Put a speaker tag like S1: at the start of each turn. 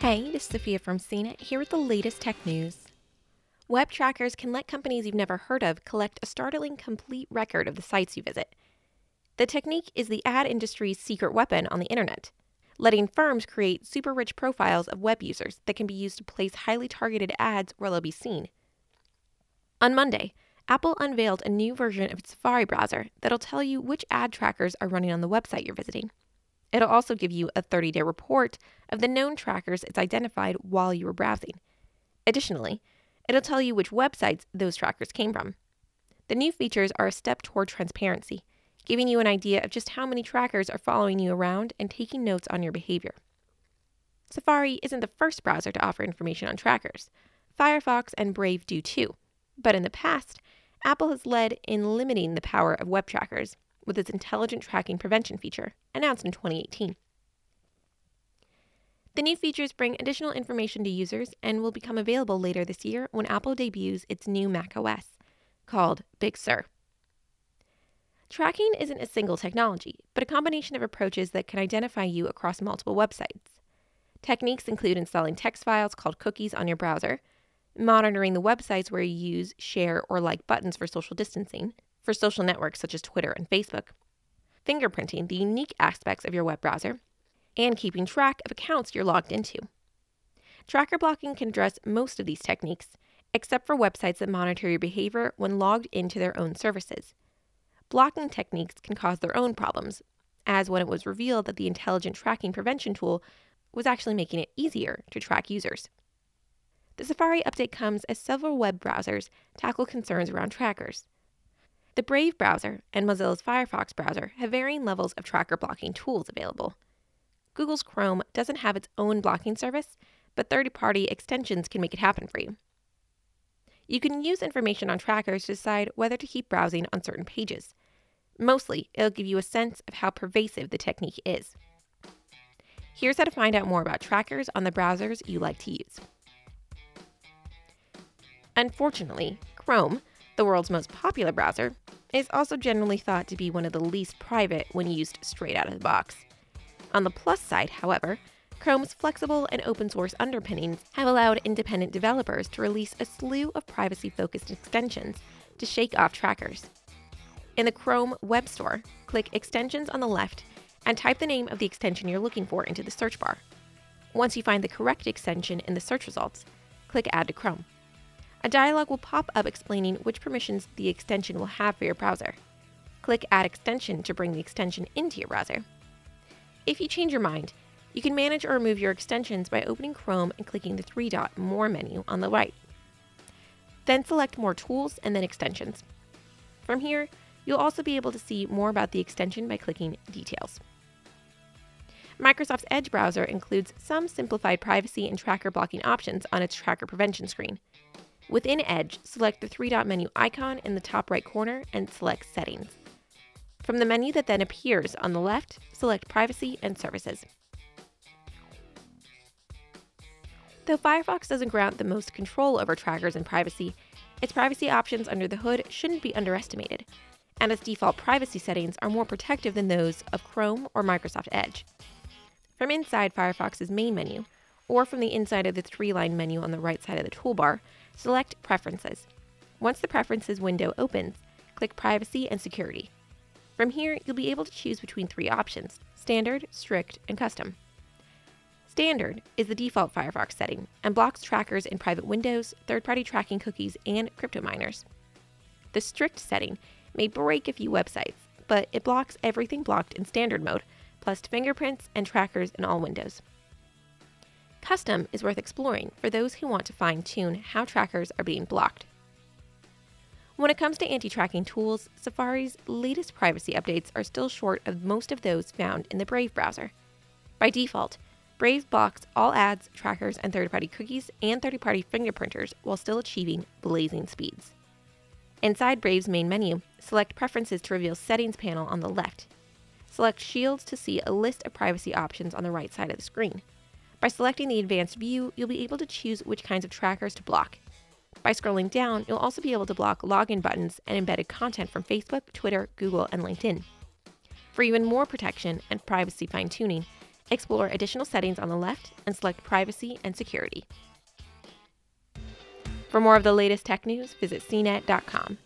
S1: Hey, this is Sophia from CNET here with the latest tech news. Web trackers can let companies you've never heard of collect a startling complete record of the sites you visit. The technique is the ad industry's secret weapon on the internet, letting firms create super rich profiles of web users that can be used to place highly targeted ads where they'll be seen. On Monday, Apple unveiled a new version of its Safari browser that'll tell you which ad trackers are running on the website you're visiting. It'll also give you a 30 day report of the known trackers it's identified while you were browsing. Additionally, it'll tell you which websites those trackers came from. The new features are a step toward transparency, giving you an idea of just how many trackers are following you around and taking notes on your behavior. Safari isn't the first browser to offer information on trackers. Firefox and Brave do too. But in the past, Apple has led in limiting the power of web trackers with its intelligent tracking prevention feature, announced in 2018. The new features bring additional information to users and will become available later this year when Apple debuts its new Mac OS, called Big Sur. Tracking isn't a single technology, but a combination of approaches that can identify you across multiple websites. Techniques include installing text files called cookies on your browser, monitoring the websites where you use share or like buttons for social distancing, for social networks such as Twitter and Facebook, fingerprinting the unique aspects of your web browser, and keeping track of accounts you're logged into. Tracker blocking can address most of these techniques, except for websites that monitor your behavior when logged into their own services. Blocking techniques can cause their own problems, as when it was revealed that the intelligent tracking prevention tool was actually making it easier to track users. The Safari update comes as several web browsers tackle concerns around trackers. The Brave browser and Mozilla's Firefox browser have varying levels of tracker blocking tools available. Google's Chrome doesn't have its own blocking service, but third party extensions can make it happen for you. You can use information on trackers to decide whether to keep browsing on certain pages. Mostly, it'll give you a sense of how pervasive the technique is. Here's how to find out more about trackers on the browsers you like to use. Unfortunately, Chrome, the world's most popular browser, is also generally thought to be one of the least private when used straight out of the box. On the plus side, however, Chrome's flexible and open source underpinnings have allowed independent developers to release a slew of privacy focused extensions to shake off trackers. In the Chrome Web Store, click Extensions on the left and type the name of the extension you're looking for into the search bar. Once you find the correct extension in the search results, click Add to Chrome. A dialog will pop up explaining which permissions the extension will have for your browser. Click Add Extension to bring the extension into your browser. If you change your mind, you can manage or remove your extensions by opening Chrome and clicking the three dot More menu on the right. Then select More Tools and then Extensions. From here, you'll also be able to see more about the extension by clicking Details. Microsoft's Edge browser includes some simplified privacy and tracker blocking options on its tracker prevention screen. Within Edge, select the three dot menu icon in the top right corner and select Settings. From the menu that then appears on the left, select Privacy and Services. Though Firefox doesn't grant the most control over trackers and privacy, its privacy options under the hood shouldn't be underestimated, and its default privacy settings are more protective than those of Chrome or Microsoft Edge. From inside Firefox's main menu, or from the inside of the three line menu on the right side of the toolbar, select Preferences. Once the Preferences window opens, click Privacy and Security. From here, you'll be able to choose between three options Standard, Strict, and Custom. Standard is the default Firefox setting and blocks trackers in private windows, third party tracking cookies, and crypto miners. The Strict setting may break a few websites, but it blocks everything blocked in standard mode, plus fingerprints and trackers in all windows. Custom is worth exploring for those who want to fine tune how trackers are being blocked. When it comes to anti tracking tools, Safari's latest privacy updates are still short of most of those found in the Brave browser. By default, Brave blocks all ads, trackers, and third party cookies and third party fingerprinters while still achieving blazing speeds. Inside Brave's main menu, select Preferences to reveal Settings panel on the left. Select Shields to see a list of privacy options on the right side of the screen. By selecting the advanced view, you'll be able to choose which kinds of trackers to block. By scrolling down, you'll also be able to block login buttons and embedded content from Facebook, Twitter, Google, and LinkedIn. For even more protection and privacy fine tuning, Explore additional settings on the left and select Privacy and Security. For more of the latest tech news, visit cnet.com.